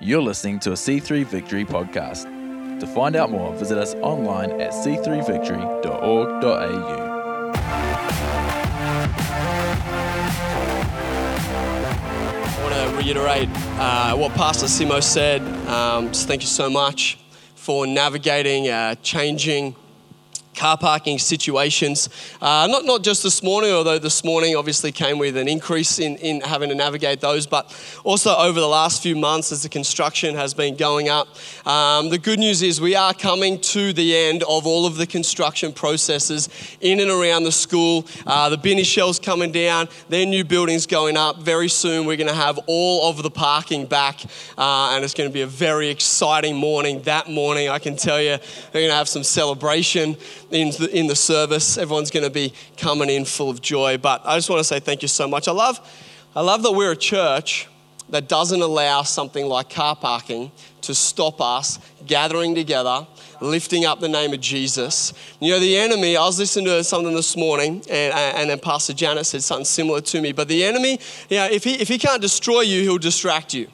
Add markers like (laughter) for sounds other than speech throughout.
You're listening to a C3 Victory podcast. To find out more, visit us online at c3victory.org.au. I want to reiterate uh, what Pastor Simo said. Um, just thank you so much for navigating, uh, changing car parking situations. Uh, not, not just this morning, although this morning obviously came with an increase in, in having to navigate those, but also over the last few months as the construction has been going up. Um, the good news is we are coming to the end of all of the construction processes in and around the school. Uh, the Binny Shell's coming down, their new building's going up. Very soon we're going to have all of the parking back, uh, and it's going to be a very exciting morning. That morning, I can tell you, we're going to have some celebration in the, in the service. Everyone's going to be coming in full of joy. But I just want to say thank you so much. I love, I love that we're a church that doesn't allow something like car parking to stop us gathering together, lifting up the name of Jesus. You know, the enemy, I was listening to something this morning, and, and then Pastor Janet said something similar to me. But the enemy, you know, if he, if he can't destroy you, he'll distract you.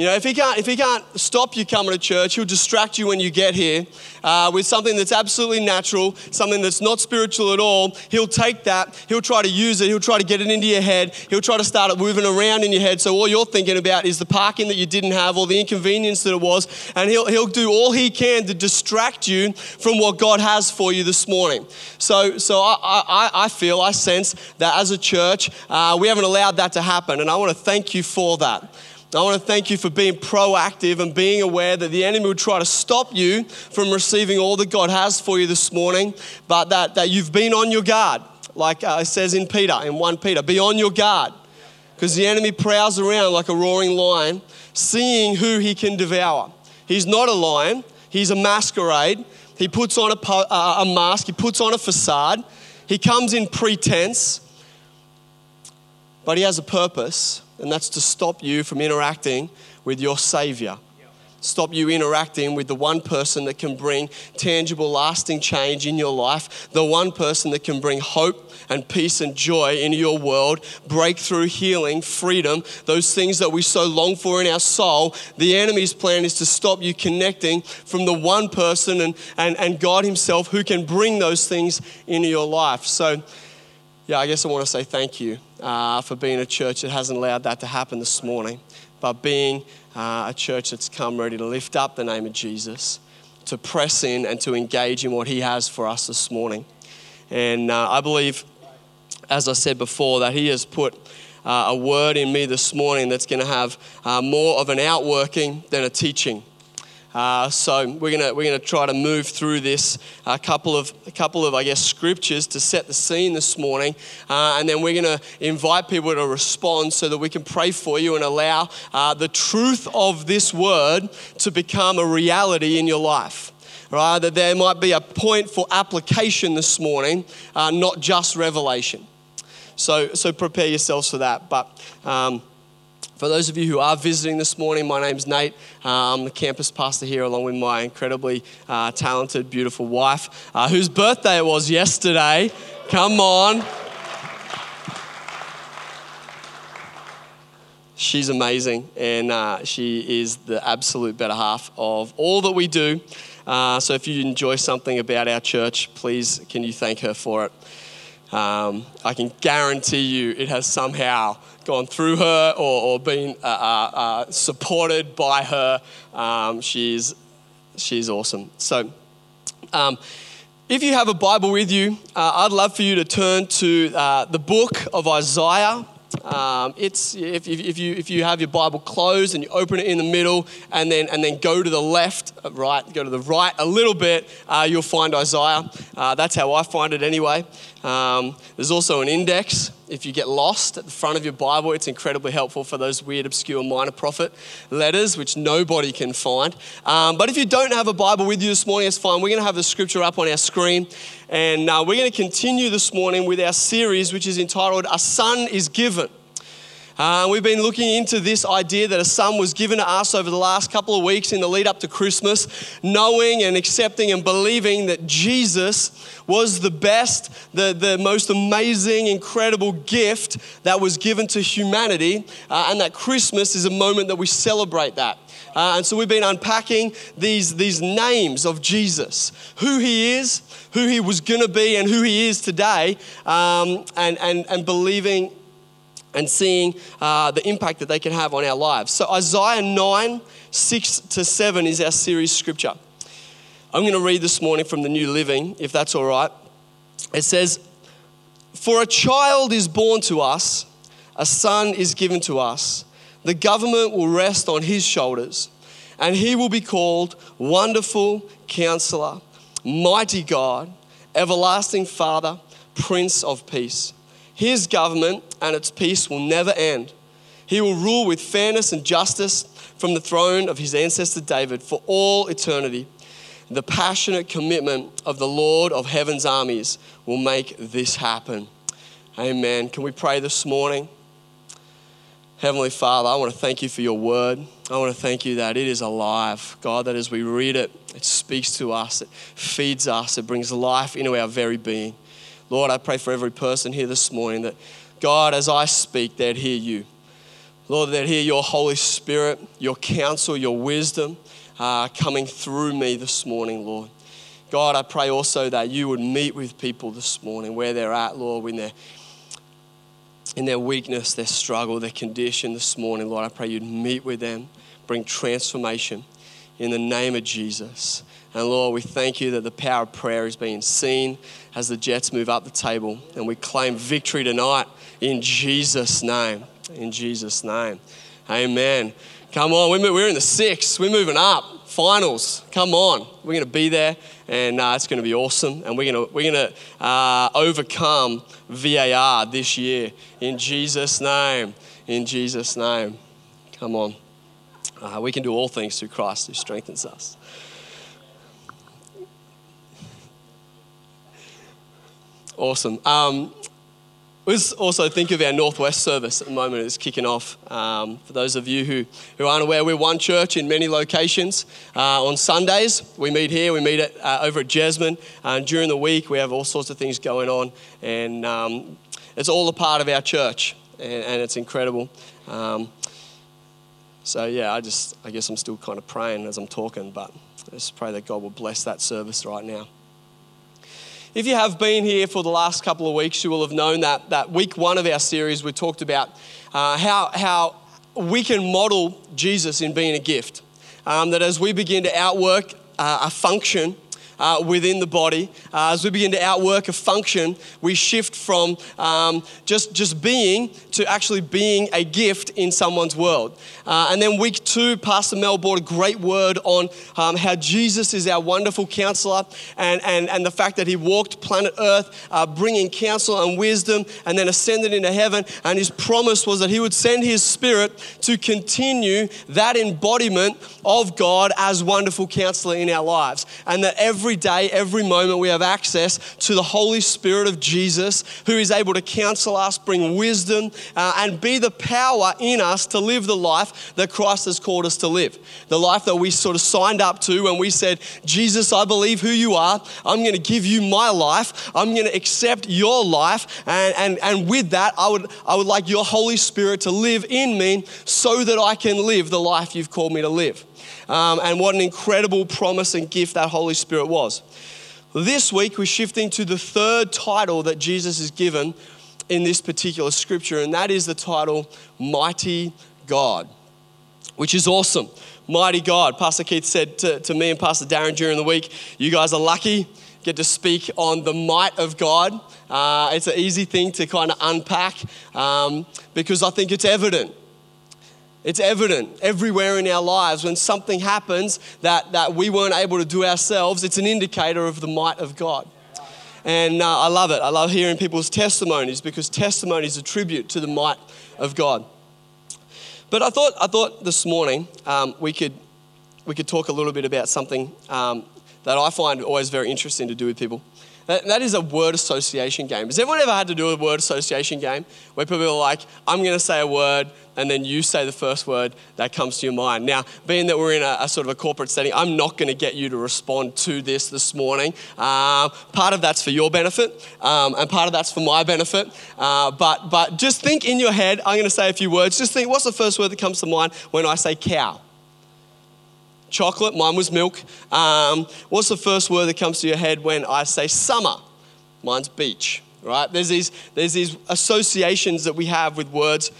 You know, if he can't, if he can't stop you coming to church, he'll distract you when you get here uh, with something that's absolutely natural, something that's not spiritual at all. He'll take that, he'll try to use it, he'll try to get it into your head, he'll try to start it moving around in your head. So all you're thinking about is the parking that you didn't have or the inconvenience that it was, and he'll he'll do all he can to distract you from what God has for you this morning. So so I I, I feel I sense that as a church uh, we haven't allowed that to happen, and I want to thank you for that. I want to thank you for being proactive and being aware that the enemy will try to stop you from receiving all that God has for you this morning, but that, that you've been on your guard, like uh, it says in Peter, in 1 Peter, be on your guard. Because the enemy prowls around like a roaring lion, seeing who he can devour. He's not a lion, he's a masquerade. He puts on a, a mask, he puts on a facade, he comes in pretense, but he has a purpose and that's to stop you from interacting with your Savior. Stop you interacting with the one person that can bring tangible, lasting change in your life, the one person that can bring hope and peace and joy into your world, breakthrough, healing, freedom, those things that we so long for in our soul. The enemy's plan is to stop you connecting from the one person and, and, and God Himself who can bring those things into your life. So, yeah, I guess I want to say thank you uh, for being a church that hasn't allowed that to happen this morning, but being uh, a church that's come ready to lift up the name of Jesus, to press in and to engage in what He has for us this morning. And uh, I believe, as I said before, that He has put uh, a word in me this morning that's going to have uh, more of an outworking than a teaching. Uh, so we're gonna we're gonna try to move through this a couple of a couple of I guess scriptures to set the scene this morning, uh, and then we're gonna invite people to respond so that we can pray for you and allow uh, the truth of this word to become a reality in your life. Right, that there might be a point for application this morning, uh, not just revelation. So so prepare yourselves for that, but. Um, for those of you who are visiting this morning, my name's Nate. Uh, I'm the campus pastor here, along with my incredibly uh, talented, beautiful wife, uh, whose birthday it was yesterday. Come on. She's amazing, and uh, she is the absolute better half of all that we do. Uh, so if you enjoy something about our church, please can you thank her for it? Um, I can guarantee you it has somehow gone through her or, or been uh, uh, uh, supported by her. Um, she's, she's awesome. So, um, if you have a Bible with you, uh, I'd love for you to turn to uh, the book of Isaiah. Um, it's if, if, you if you have your Bible closed and you open it in the middle and then and then go to the left, right, go to the right a little bit, uh, you'll find Isaiah. Uh, that's how I find it anyway. Um, there's also an index. If you get lost at the front of your Bible, it's incredibly helpful for those weird, obscure minor prophet letters, which nobody can find. Um, but if you don't have a Bible with you this morning, it's fine. We're going to have the scripture up on our screen. And uh, we're going to continue this morning with our series, which is entitled A Son is Given. Uh, we've been looking into this idea that a son was given to us over the last couple of weeks in the lead up to Christmas, knowing and accepting and believing that Jesus was the best, the, the most amazing, incredible gift that was given to humanity, uh, and that Christmas is a moment that we celebrate that. Uh, and so we've been unpacking these, these names of Jesus, who he is, who he was going to be, and who he is today, um, and, and, and believing and seeing uh, the impact that they can have on our lives. So, Isaiah 9, 6 to 7 is our series scripture. I'm going to read this morning from the New Living, if that's all right. It says, For a child is born to us, a son is given to us. The government will rest on his shoulders, and he will be called Wonderful Counselor, Mighty God, Everlasting Father, Prince of Peace. His government and its peace will never end. He will rule with fairness and justice from the throne of his ancestor David for all eternity. The passionate commitment of the Lord of heaven's armies will make this happen. Amen. Can we pray this morning? Heavenly Father, I want to thank you for your word. I want to thank you that it is alive. God, that as we read it, it speaks to us, it feeds us, it brings life into our very being. Lord, I pray for every person here this morning that, God, as I speak, they'd hear you. Lord, they'd hear your Holy Spirit, your counsel, your wisdom uh, coming through me this morning, Lord. God, I pray also that you would meet with people this morning where they're at, Lord, when they're in their weakness, their struggle, their condition this morning, Lord. I pray you'd meet with them, bring transformation in the name of Jesus. And Lord, we thank you that the power of prayer is being seen as the Jets move up the table. And we claim victory tonight in Jesus' name. In Jesus' name. Amen. Come on, we're in the six. We're moving up. Finals. Come on. We're going to be there, and uh, it's going to be awesome. And we're going to, we're going to uh, overcome VAR this year. In Jesus' name. In Jesus' name. Come on. Uh, we can do all things through Christ who strengthens us. Awesome. Um, let's also think of our Northwest service at the moment. It's kicking off. Um, for those of you who, who aren't aware, we're one church in many locations. Uh, on Sundays, we meet here, we meet at, uh, over at Jesmond. Uh, during the week, we have all sorts of things going on, and um, it's all a part of our church, and, and it's incredible. Um, so, yeah, I just, I guess I'm still kind of praying as I'm talking, but just pray that God will bless that service right now. If you have been here for the last couple of weeks, you will have known that, that week one of our series, we talked about uh, how, how we can model Jesus in being a gift. Um, that as we begin to outwork uh, a function uh, within the body. Uh, as we begin to outwork a function, we shift from um, just, just being to actually being a gift in someone's world. Uh, and then week two, Pastor Mel brought a great word on um, how Jesus is our wonderful counselor and, and, and the fact that he walked planet Earth uh, bringing counsel and wisdom and then ascended into heaven. And his promise was that he would send his spirit to continue that embodiment of God as wonderful counselor in our lives. And that every every day, every moment, we have access to the Holy Spirit of Jesus who is able to counsel us, bring wisdom, uh, and be the power in us to live the life that Christ has called us to live. The life that we sort of signed up to when we said, Jesus, I believe who you are. I'm going to give you my life. I'm going to accept your life. And, and, and with that, I would, I would like your Holy Spirit to live in me so that I can live the life you've called me to live. Um, and what an incredible promise and gift that Holy Spirit was. This week, we're shifting to the third title that Jesus is given in this particular scripture, and that is the title Mighty God, which is awesome. Mighty God. Pastor Keith said to, to me and Pastor Darren during the week, You guys are lucky, get to speak on the might of God. Uh, it's an easy thing to kind of unpack um, because I think it's evident it's evident everywhere in our lives when something happens that, that we weren't able to do ourselves, it's an indicator of the might of God. And uh, I love it. I love hearing people's testimonies because testimonies attribute to the might of God. But I thought, I thought this morning um, we, could, we could talk a little bit about something um, that I find always very interesting to do with people. That, that is a word association game. Has everyone ever had to do a word association game where people are like, I'm going to say a word, and then you say the first word that comes to your mind? Now, being that we're in a, a sort of a corporate setting, I'm not going to get you to respond to this this morning. Uh, part of that's for your benefit, um, and part of that's for my benefit. Uh, but, but just think in your head, I'm going to say a few words. Just think, what's the first word that comes to mind when I say cow? chocolate, mine was milk. Um, what's the first word that comes to your head when I say summer? Mine's beach, right? There's these, there's these associations that we have with words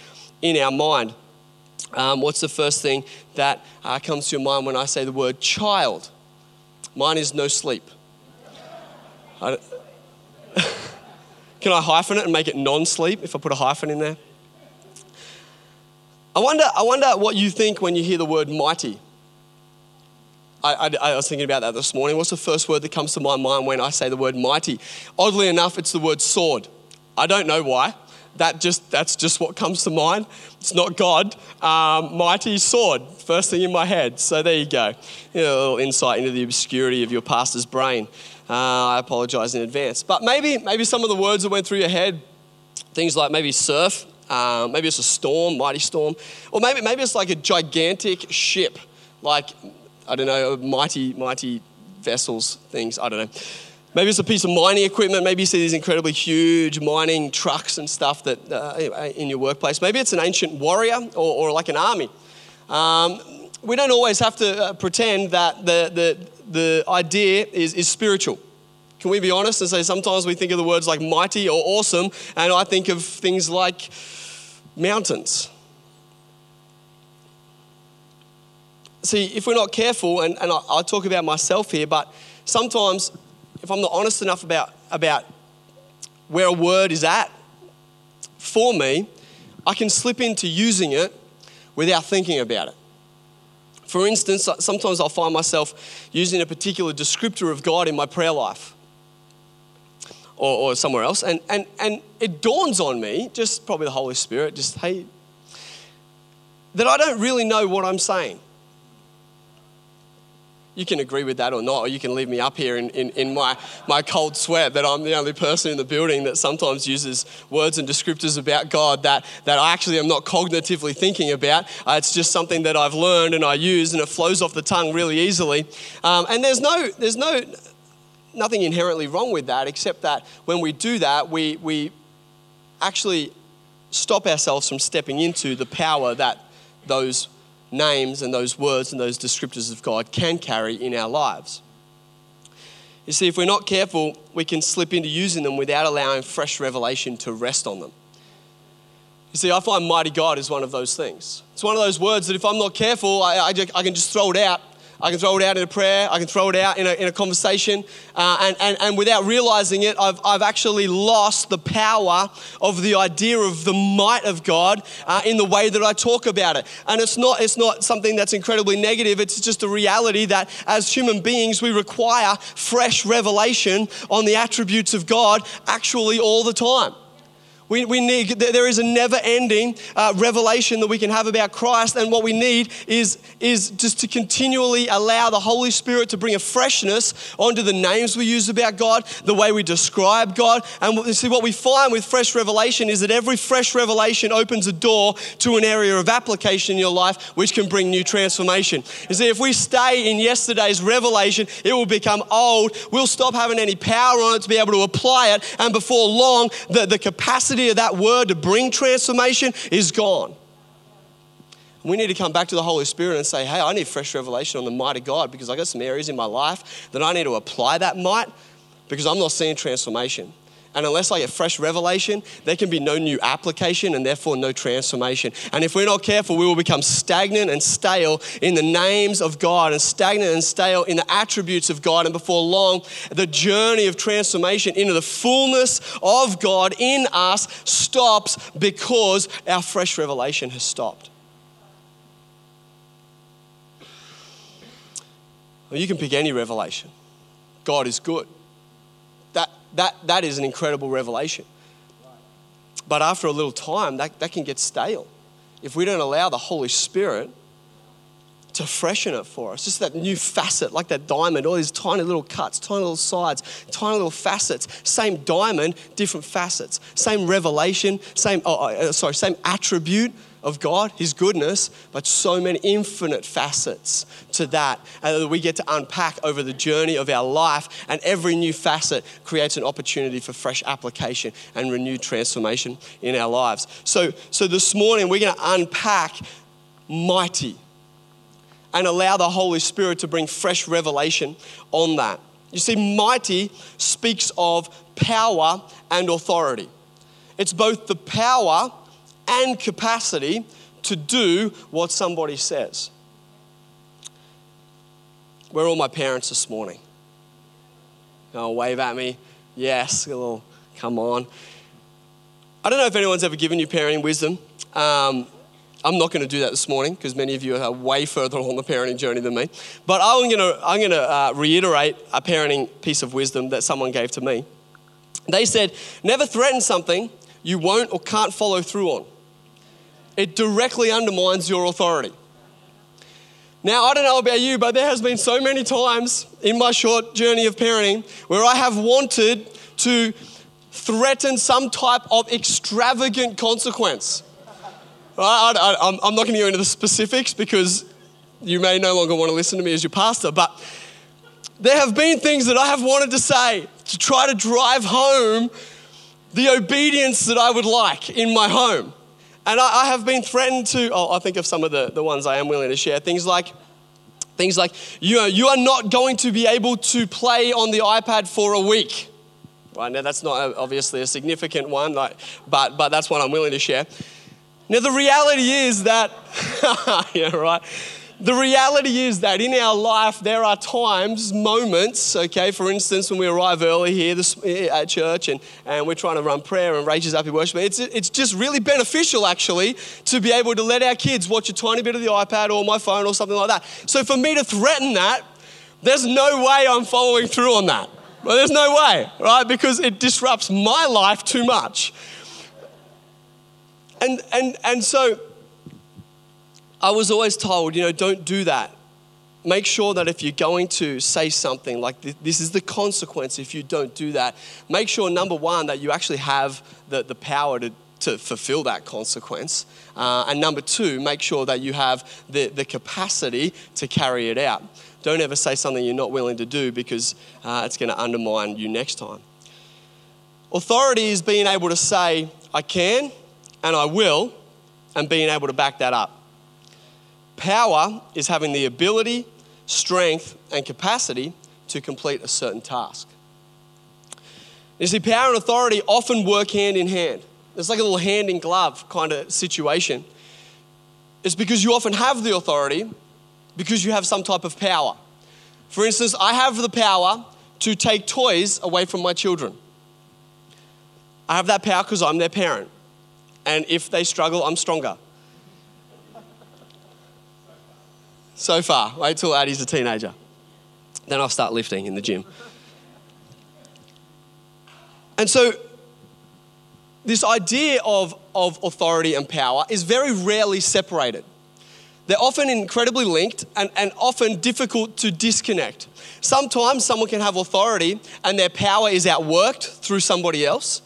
in our mind. Um, what's the first thing that uh, comes to your mind when I say the word child? Mine is no sleep. I (laughs) Can I hyphen it and make it non sleep if I put a hyphen in there? I wonder, I wonder what you think when you hear the word mighty. I, I, I, was thinking about that this morning. What's the first word that comes to my mind when I say the word mighty? Oddly enough, it's the word sword. I don't know why. That just, that's just what comes to mind. It's not God. Um, mighty sword, first thing in my head. So there you go. You know, a little insight into the obscurity of your pastor's brain. Uh, I apologize in advance. But maybe, maybe some of the words that went through your head, things like maybe surf, um, maybe it's a storm, mighty storm, or maybe, maybe it's like a gigantic ship, like I don't know, mighty, mighty vessels, things, I don't know. Maybe it's a piece of mining equipment. Maybe you see these incredibly huge mining trucks and stuff that uh, in your workplace. Maybe it's an ancient warrior or, or like an army. Um, we don't always have to uh, pretend that the, the, the idea is, is spiritual. Can we be honest and say sometimes we think of the words like mighty or awesome, and I think of things like mountains see, if we're not careful, and, and I, I talk about myself here, but sometimes if I'm not honest enough about, about where a word is at for me, I can slip into using it without thinking about it. For instance, uh, sometimes I'll find myself using a particular descriptor of God in my prayer life or, or somewhere else, and, and, and it dawns on me, just probably the Holy Spirit, just, hey, that I don't really know what I'm saying you can agree with that or not, or you can leave me up here in, in, in, my, my cold sweat that I'm the only person in the building that sometimes uses words and descriptors about God that, that I actually am not cognitively thinking about. Uh, it's just something that I've learned and I use, and it flows off the tongue really easily. Um, and there's no, there's no, nothing inherently wrong with that, except that when we do that, we, we actually stop ourselves from stepping into the power that those names and those words and those descriptors of God can carry in our lives. You see, if we're not careful, we can slip into using them without allowing fresh revelation to rest on them. You see, I find mighty God is one of those things. It's one of those words that if I'm not careful, I, I, I can just throw it out I can throw it out in a prayer. I can throw it out in a, in a conversation. Uh, and, and, and without realizing it, I've, I've actually lost the power of the idea of the might of God uh, in the way that I talk about it. And it's not, it's not something that's incredibly negative. It's just a reality that as human beings, we require fresh revelation on the attributes of God actually all the time. We, we need, there is a never ending uh, revelation that we can have about Christ. And what we need is, is just to continually allow the Holy Spirit to bring a freshness onto the names we use about God, the way we describe God. And see, what we find with fresh revelation is that every fresh revelation opens a door to an area of application in your life which can bring new transformation. You see, if we stay in yesterday's revelation, it will become old. We'll stop having any power on it to be able to apply it. And before long, the, the capacity of that word to bring transformation is gone. We need to come back to the Holy Spirit and say, hey, I need fresh revelation on the might of God because I got some areas in my life that I need to apply that might because I'm not seeing transformation. And unless I get fresh revelation, there can be no new application and therefore no transformation. And if we're not careful, we will become stagnant and stale in the names of God and stagnant and stale in the attributes of God. And before long, the journey of transformation into the fullness of God in us stops because our fresh revelation has stopped. Well, you can pick any revelation. God is good that, that is an incredible revelation. But after a little time, that, that can get stale. If we don't allow the Holy Spirit to freshen it for us. Just that new facet, like that diamond, all these tiny little cuts, tiny little sides, tiny little facets. Same diamond, different facets. Same revelation, same, oh, uh, sorry, same attribute of God, His goodness, but so many infinite facets to that that we get to unpack over the journey of our life. And every new facet creates an opportunity for fresh application and renewed transformation in our lives. So, so this morning, we're going to unpack mighty and allow the Holy Spirit to bring fresh revelation on that. You see, mighty speaks of power and authority. It's both the power and capacity to do what somebody says. Where are all my parents this morning? Oh, wave at me. Yes, little, come on. I don't know if anyone's ever given you parenting wisdom. Um, I'm not going to do that this morning because many of you are way further on the parenting journey than me. But I'm going to, I'm going to uh, reiterate a parenting piece of wisdom that someone gave to me. They said, never threaten something you won't or can't follow through on. It directly undermines your authority. Now, I don't know about you, but there has been so many times in my short journey of parenting where I have wanted to threaten some type of extravagant consequence. I, am not going to go into the specifics because you may no longer want to listen to me as your pastor, but there have been things that I have wanted to say to try to drive home the obedience that I would like in my home. And I, I have been threatened to, oh, I think of some of the, the ones I am willing to share. Things like, things like you, are, you are not going to be able to play on the iPad for a week. Right now, that's not obviously a significant one, like, but, but that's one I'm willing to share. Now, the reality is that, (laughs) yeah, right. The reality is that in our life, there are times, moments, okay, for instance, when we arrive early here this, eh, at church and, and we're trying to run prayer and Rachel's happy worship, it's, it's just really beneficial actually to be able to let our kids watch a tiny bit of the iPad or my phone or something like that. So for me to threaten that, there's no way I'm following through on that. Well, there's no way, right? Because it disrupts my life too much. And, and, and so I was always told, you know, don't do that. Make sure that if you're going to say something like this is the consequence if you don't do that, make sure, number one, that you actually have the, the power to, to fulfill that consequence. Uh, and number two, make sure that you have the, the capacity to carry it out. Don't ever say something you're not willing to do because uh, it's going to undermine you next time. Authority is being able to say, I can, and I will, and being able to back that up. Power is having the ability, strength, and capacity to complete a certain task. You see, power and authority often work hand in hand. It's like a little hand in glove kind of situation. It's because you often have the authority because you have some type of power. For instance, I have the power to take toys away from my children. I have that power because I'm their parent and if they struggle, I'm stronger. So far, wait till Addie's a teenager. Then I'll start lifting in the gym. And so, this idea of, of authority and power is very rarely separated. They're often incredibly linked and, and often difficult to disconnect. Sometimes someone can have authority and their power is outworked through somebody else.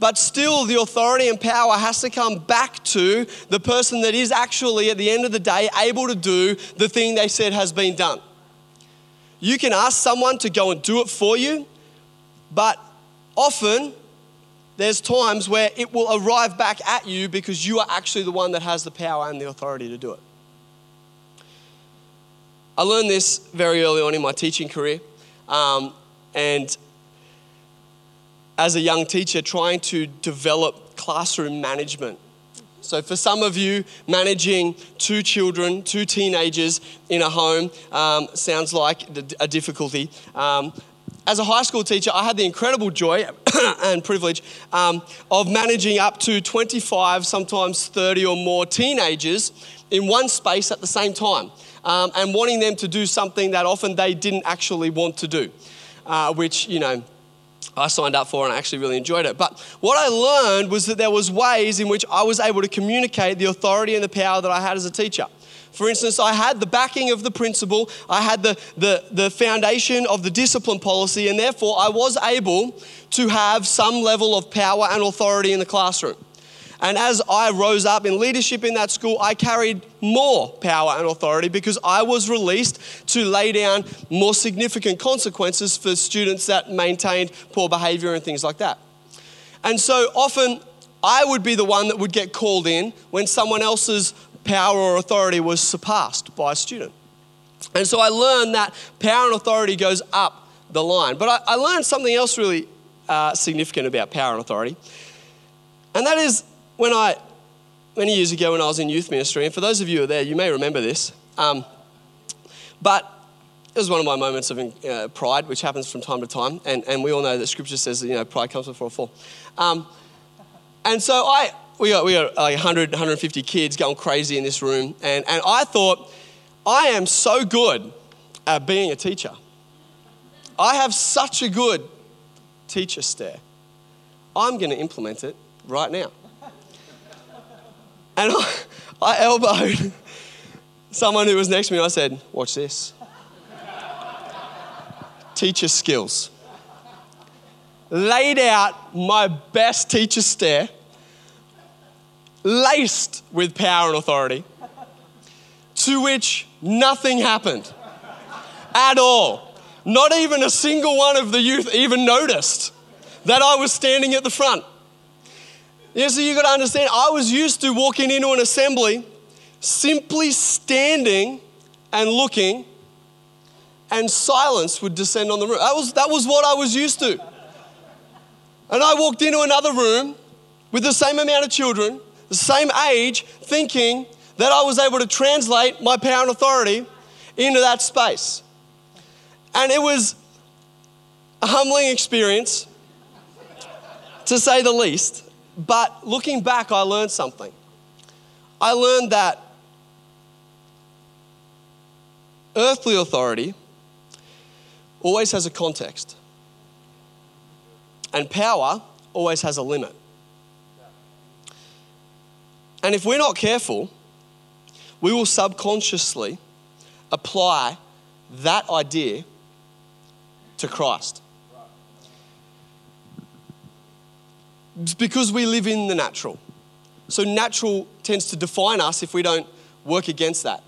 But still, the authority and power has to come back to the person that is actually, at the end of the day, able to do the thing they said has been done. You can ask someone to go and do it for you, but often there's times where it will arrive back at you because you are actually the one that has the power and the authority to do it. I learned this very early on in my teaching career. Um, and as a young teacher trying to develop classroom management. So, for some of you, managing two children, two teenagers in a home um, sounds like a difficulty. Um, as a high school teacher, I had the incredible joy (coughs) and privilege um, of managing up to 25, sometimes 30 or more teenagers in one space at the same time um, and wanting them to do something that often they didn't actually want to do, uh, which, you know, I signed up for and I actually really enjoyed it. But what I learned was that there was ways in which I was able to communicate the authority and the power that I had as a teacher. For instance, I had the backing of the principal, I had the, the, the foundation of the discipline policy, and therefore I was able to have some level of power and authority in the classroom. And as I rose up in leadership in that school, I carried more power and authority because I was released to lay down more significant consequences for students that maintained poor behavior and things like that. And so often I would be the one that would get called in when someone else's power or authority was surpassed by a student. And so I learned that power and authority goes up the line. But I, I learned something else really uh, significant about power and authority. And that is when I, many years ago when I was in youth ministry, and for those of you who are there, you may remember this, um, but it was one of my moments of uh, pride, which happens from time to time. And, and we all know that scripture says that, you know, pride comes before a fall. Um, and so I, we got, we got like 100, 150 kids going crazy in this room. And, and I thought, I am so good at being a teacher. I have such a good teacher stare. I'm going to implement it right now. And I, I elbowed someone who was next to me. I said, Watch this. teacher skills. Laid out my best teacher stare, laced with power and authority, to which nothing happened at all. Not even a single one of the youth even noticed that I was standing at the front. Yeah, so you got to understand, I was used to walking into an assembly, simply standing and looking, and silence would descend on the room. That was, that was what I was used to. And I walked into another room with the same amount of children, the same age, thinking that I was able to translate my power and authority into that space. And it was a humbling experience, to say the least. But looking back, I learned something. I learned that earthly authority always has a context, and power always has a limit. And if we're not careful, we will subconsciously apply that idea to Christ. It's because we live in the natural. So, natural tends to define us if we don't work against that.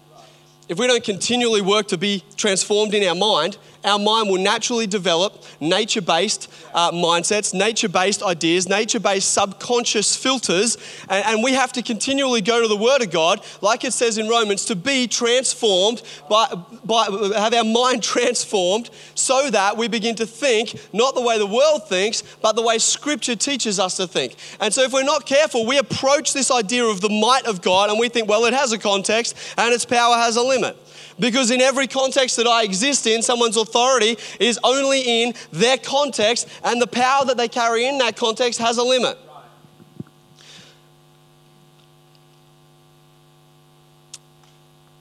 If we don't continually work to be transformed in our mind, our mind will naturally develop nature based uh, mindsets, nature based ideas, nature based subconscious filters. And, and, we have to continually go to the Word of God, like it says in Romans, to be transformed, by, by, have our mind (laughs) transformed so that we begin to think not the way the world thinks, but the way Scripture teaches us to think. And so if we're not careful, we approach this idea of the might of God and we think, well, it has a context and its power has a limit. Because in every context that I exist in, someone's authority is only in their context, and the power that they carry in that context has a limit.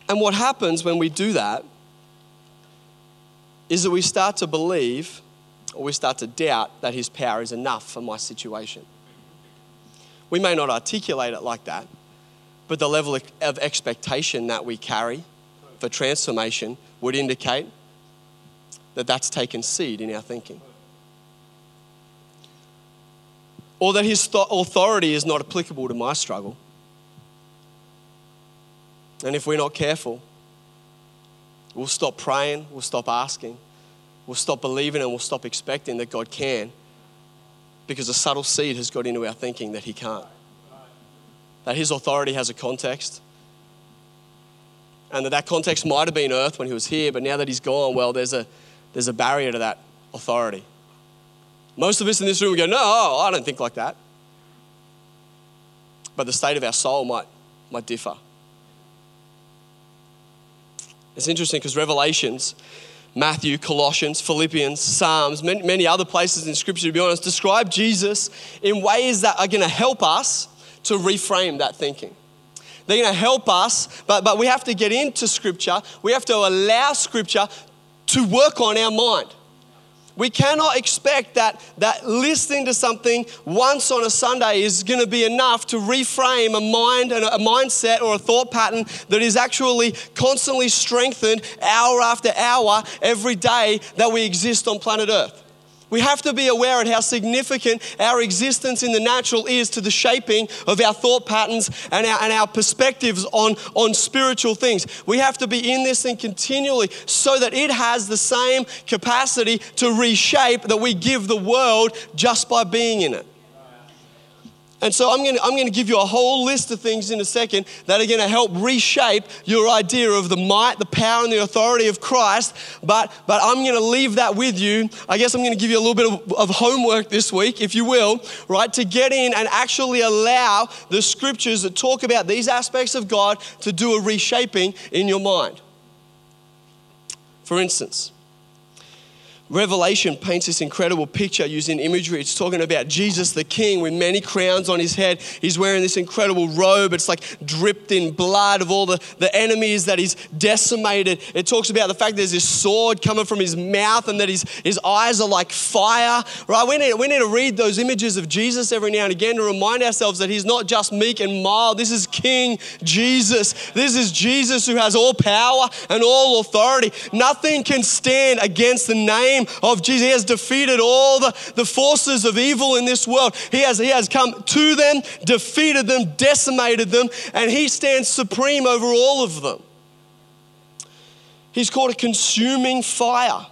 And what happens when we do that is that we start to believe or we start to doubt that His power is enough for my situation. We may not articulate it like that, but the level of expectation that we carry for transformation would indicate that that's taken seed in our thinking. Or that his th- authority is not applicable to my struggle. And if we're not careful, we'll stop praying, we'll stop asking, we'll stop believing, and we'll stop expecting that God can because a subtle seed has got into our thinking that He can't. That His authority has a context, and that that context might have been earth when he was here, but now that he's gone, well, there's a, there's a barrier to that authority. Most of us in this room go, no, I don't think like that. But the state of our soul might, might differ. It's interesting because Revelations, Matthew, Colossians, Philippians, Psalms, many, many other places in Scripture, to be honest, describe Jesus in ways that are going to help us to reframe that thinking. They're going to help us, but, but we have to get into Scripture. We have to allow Scripture to work on our mind. We cannot expect that, that listening to something once on a Sunday is going to be enough to reframe a mind and a mindset or a thought pattern that is actually constantly strengthened hour after hour every day that we exist on planet Earth. We have to be aware of how significant our existence in the natural is to the shaping of our thought patterns and our, and our perspectives on, on spiritual things. We have to be in this thing continually so that it has the same capacity to reshape that we give the world just by being in it. And so I'm going, to, I'm going to give you a whole list of things in a second that are going to help reshape your idea of the might, the power, and the authority of Christ. But, but I'm going to leave that with you. I guess I'm going to give you a little bit of, of homework this week, if you will, right, to get in and actually allow the scriptures that talk about these aspects of God to do a reshaping in your mind. For instance, Revelation paints this incredible picture using imagery. It's talking about Jesus the King with many crowns on his head. He's wearing this incredible robe. It's like dripped in blood of all the, the enemies that he's decimated. It talks about the fact there's this sword coming from his mouth and that his, his eyes are like fire. Right? We need, we need to read those images of Jesus every now and again to remind ourselves that he's not just meek and mild. This is King Jesus. This is Jesus who has all power and all authority. Nothing can stand against the name name of Jesus. He has defeated all the, the forces of evil in this world. He has, he has come to them, defeated them, decimated them, and He stands supreme over all of them. He's called a consuming fire.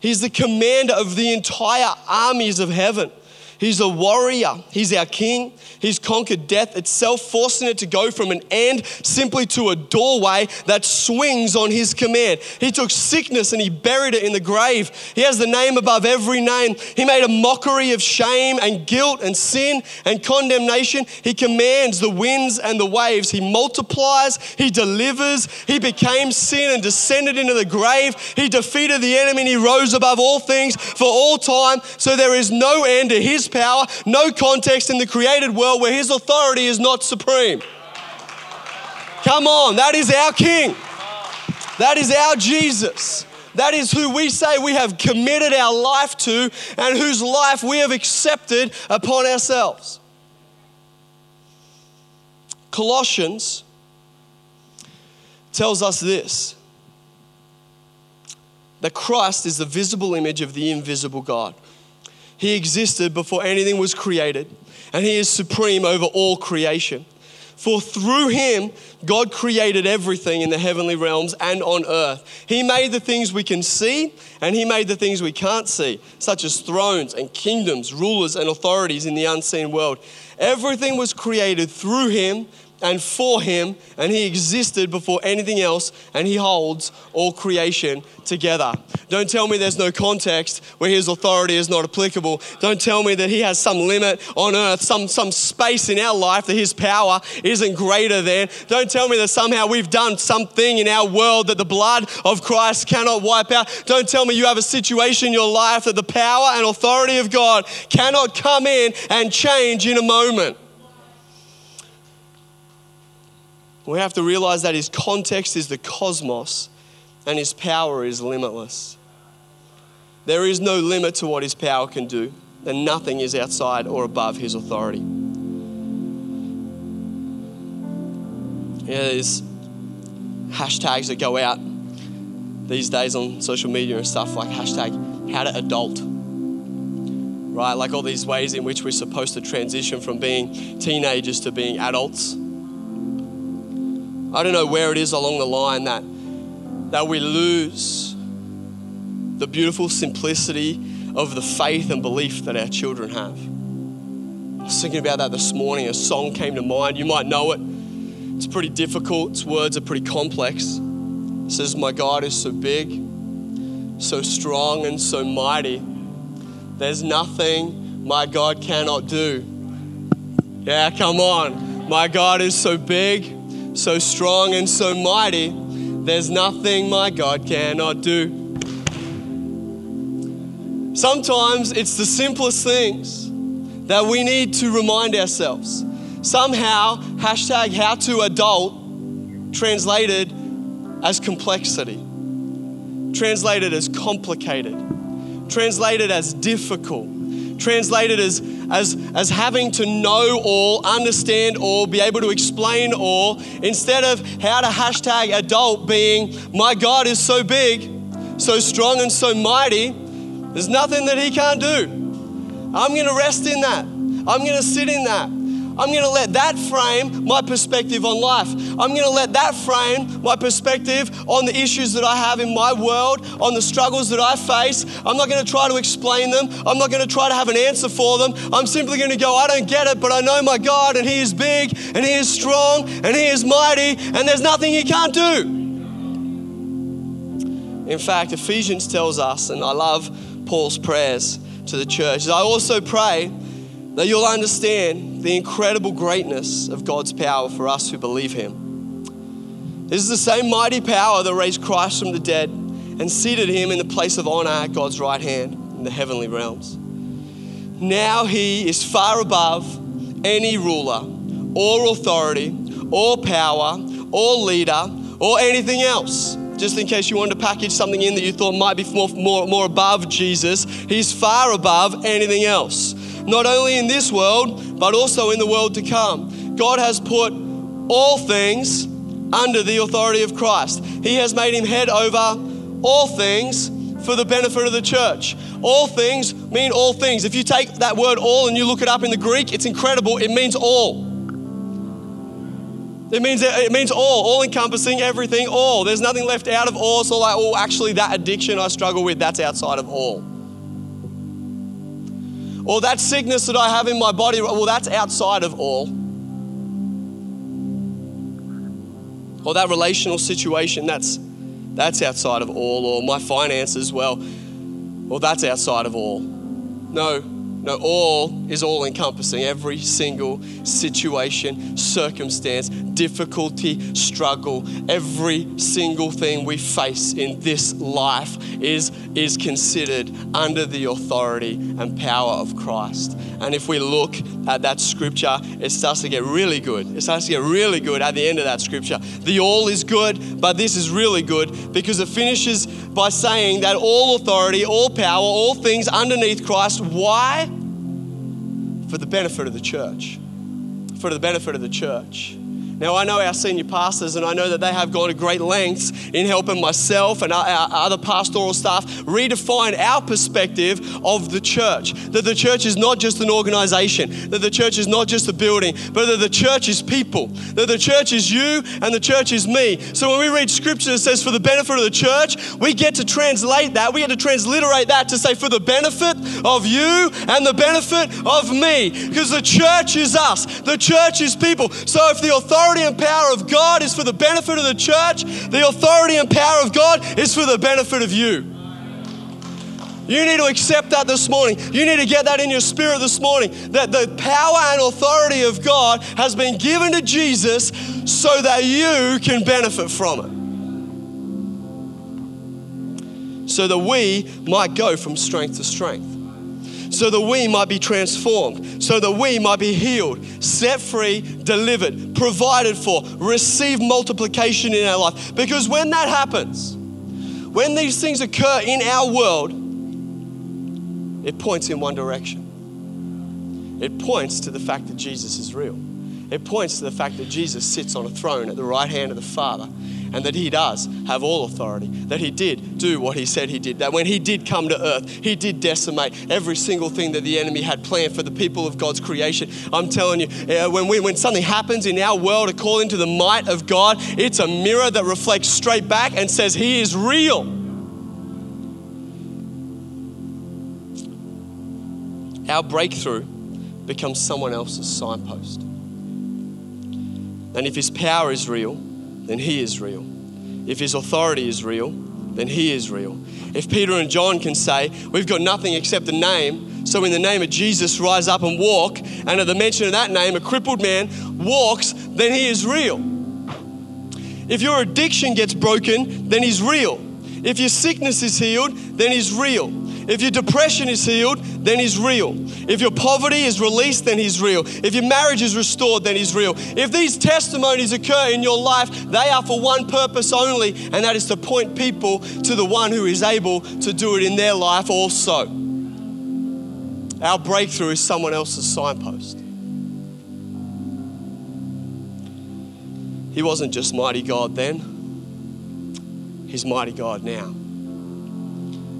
He's the commander of the entire armies of heaven. He's a warrior. He's our king. He's conquered death itself, forcing it to go from an end simply to a doorway that swings on his command. He took sickness and he buried it in the grave. He has the name above every name. He made a mockery of shame and guilt and sin and condemnation. He commands the winds and the waves. He multiplies. He delivers. He became sin and descended into the grave. He defeated the enemy and he rose above all things for all time. So there is no end to his power, no context in the created world where his authority is not supreme. Come on, that is our King. That is our Jesus. That is who we say we have committed our life to and whose life we have accepted upon ourselves. Colossians tells us this that Christ is the visible image of the invisible God. He existed before anything was created and He is supreme over all creation. For through him, God created everything in the heavenly realms and on earth. He made the things we can see, and He made the things we can't see, such as thrones and kingdoms, rulers and authorities in the unseen world. Everything was created through Him and for him, and he existed before anything else, and he holds all creation together. Don't tell me there's no context where his authority is not applicable. Don't tell me that he has some limit on earth, some, some space in our life that his power isn't greater than. Don't tell me that somehow we've done something in our world that the blood of Christ cannot wipe out. Don't tell me you have a situation in your life that the power and authority of God cannot come in and change in a moment. We have to realize that his context is the cosmos and his power is limitless. There is no limit to what his power can do, and nothing is outside or above his authority. Yeah, there's hashtags that go out these days on social media and stuff like hashtag how to adult. Right? Like all these ways in which we're supposed to transition from being teenagers to being adults I don't know where it is along the line that, that we lose the beautiful simplicity of the faith and belief that our children have. I was thinking about that this morning. A song came to mind. You might know it. It's pretty difficult, its words are pretty complex. It says, My God is so big, so strong, and so mighty. There's nothing my God cannot do. Yeah, come on. My God is so big, so strong and so mighty, there's nothing my God cannot do. Sometimes it's the simplest things that we need to remind ourselves. Somehow, hashtag how to adult translated as complexity, translated as complicated, translated as difficult, translated as, as, as having to know all, understand all, be able to explain all, instead of how to hashtag adult being, my God is so big, so strong, and so mighty, there's nothing that He can't do. I'm going to rest in that. I'm going to sit in that. I'm going to let that frame my perspective on life. I'm going to let that frame my perspective on the issues that I have in my world, on the struggles that I face. I'm not going to try to explain them. I'm not going to try to have an answer for them. I'm simply going to go, I don't get it, but I know my God, and He is big, and He is strong, and He is mighty, and there's nothing He can't do. In fact, Ephesians tells us, and I love Paul's prayers to the church, I also pray that you'll understand the incredible greatness of God's power for us who believe Him. This is the same mighty power that raised Christ from the dead and seated Him in the place of honor at God's right hand in the heavenly realms. Now He is far above any ruler or authority or power or leader or anything else just in case you wanted to package something in that you thought might be more, more, more above Jesus, he's far above anything else not only in this world, but also in the world to come. God has put all things under the authority of Christ. He has made him head over all things for the benefit of the church. All things mean all things. If you take that word all and you look it up in the Greek, it's incredible. It means all. It means it means all, all encompassing everything, all. There's nothing left out of all. So like, oh, actually, that addiction I struggle with, that's outside of all. Or that sickness that I have in my body, well, that's outside of all. Or that relational situation, that's, that's outside of all. Or my finances, well, well, that's outside of all. No, no, all is all encompassing. Every single situation, circumstance, difficulty, struggle, every single thing we face in this life is, is considered under the authority and power of Christ. And if we look at that scripture, it starts to get really good. It starts to get really good at the end of that scripture. The all is good, but this is really good because it finishes by saying that all authority, all power, all things underneath Christ. Why? For the benefit of the church. For the benefit of the church. Now, I know our senior pastors, and I know that they have gone to great lengths in helping myself and our, other pastoral staff redefine our perspective of the church. That the church is not just an organization, that the church is not just a building, but that the church is people, that the church is you and the church is me. So when we read scripture that says for the benefit of the church, we get to translate that, we get to transliterate that to say for the benefit of you and the benefit of me. Because the church is us, the church is people. So if the authority and power of God is for the benefit of the church, the authority and power of God is for the benefit of you. You need to accept that this morning. You need to get that in your spirit this morning that the power and authority of God has been given to Jesus so that you can benefit from it. So that we might go from strength to strength so that we might be transformed, so that we might be healed, set free, delivered, provided for, receive multiplication in our life. Because when that happens, when these things occur in our world, it points in one direction. It points to the fact that Jesus is real. It points to the fact that Jesus sits on a throne at the right hand of the Father and that He does have all authority, that He did do what He said He did, that when He did come to earth, He did decimate every single thing that the enemy had planned for the people of God's creation. I'm telling you, when, we, when something happens in our world according to the might of God, it's a mirror that reflects straight back and says, He is real. Our breakthrough becomes someone else's signpost. And if His power is real, then He is real. If His authority is real, then He is real. If Peter and John can say, We've got nothing except a name, so in the name of Jesus, rise up and walk, and at the mention of that name, a crippled man walks, then He is real. If your addiction gets broken, then He's real. If your sickness is healed, then He's real. If your depression is healed, then He's real. If your poverty is released, then He's real. If your marriage is restored, then He's real. If these testimonies occur in your life, they are for one purpose only, and that is to point people to the one who is able to do it in their life also. Our breakthrough is someone else's signpost. He wasn't just mighty God then, He's mighty God now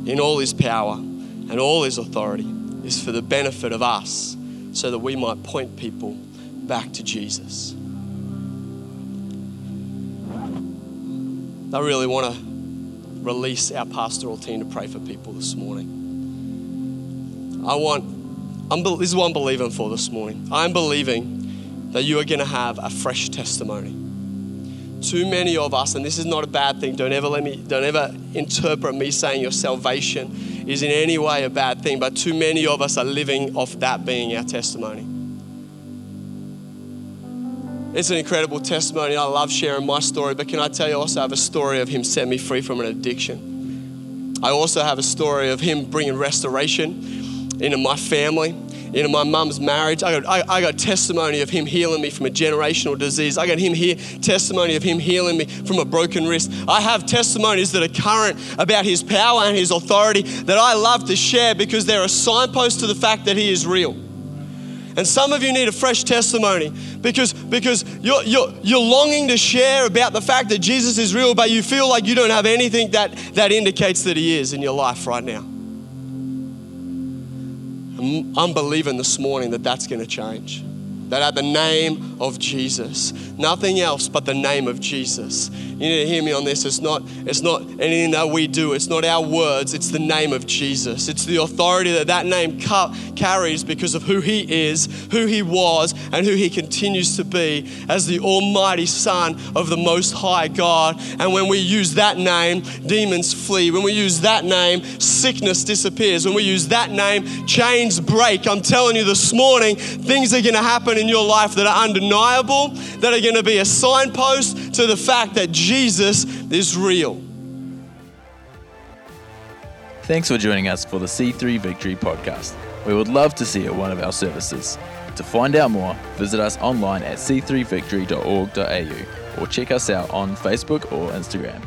in all his power and all his authority is for the benefit of us so that we might point people back to Jesus. I really want to release our pastoral team to pray for people this morning. I want, I'm, this is what I'm believing for this morning. I'm believing that you are going to have a fresh testimony too many of us, and this is not a bad thing, don't ever let me, don't ever interpret me saying your salvation is in any way a bad thing, but too many of us are living off that being our testimony. It's an incredible testimony. I love sharing my story, but can I tell you, I also have a story of him setting me free from an addiction. I also have a story of him bringing restoration into my family into my mum's marriage. I got, I, I, got testimony of him healing me from a generational disease. I got him here, testimony of him healing me from a broken wrist. I have testimonies that are current about his power and his authority that I love to share because they're a signpost to the fact that he is real. And some of you need a fresh testimony because, because you're, you're, you're longing to share about the fact that Jesus is real, but you feel like you don't have anything that, that indicates that he is in your life right now. I'm believing this morning that that's going to change. That at the name of Jesus, nothing else but the name of Jesus. You need to hear me on this. It's not, it's not anything that we do. It's not our words. It's the name of Jesus. It's the authority that that name ca- carries because of who He is, who He was, and who He continues to be as the Almighty Son of the Most High God. And when we use that name, demons flee. When we use that name, sickness disappears. When we use that name, chains break. I'm telling you this morning, things are going to happen in your life that are undeniable, that are going to be a signpost to the fact that Jesus is real. Thanks for joining us for the C3 Victory podcast. We would love to see you at one of our services. To find out more, visit us online at c3victory.org.au or check us out on Facebook or Instagram.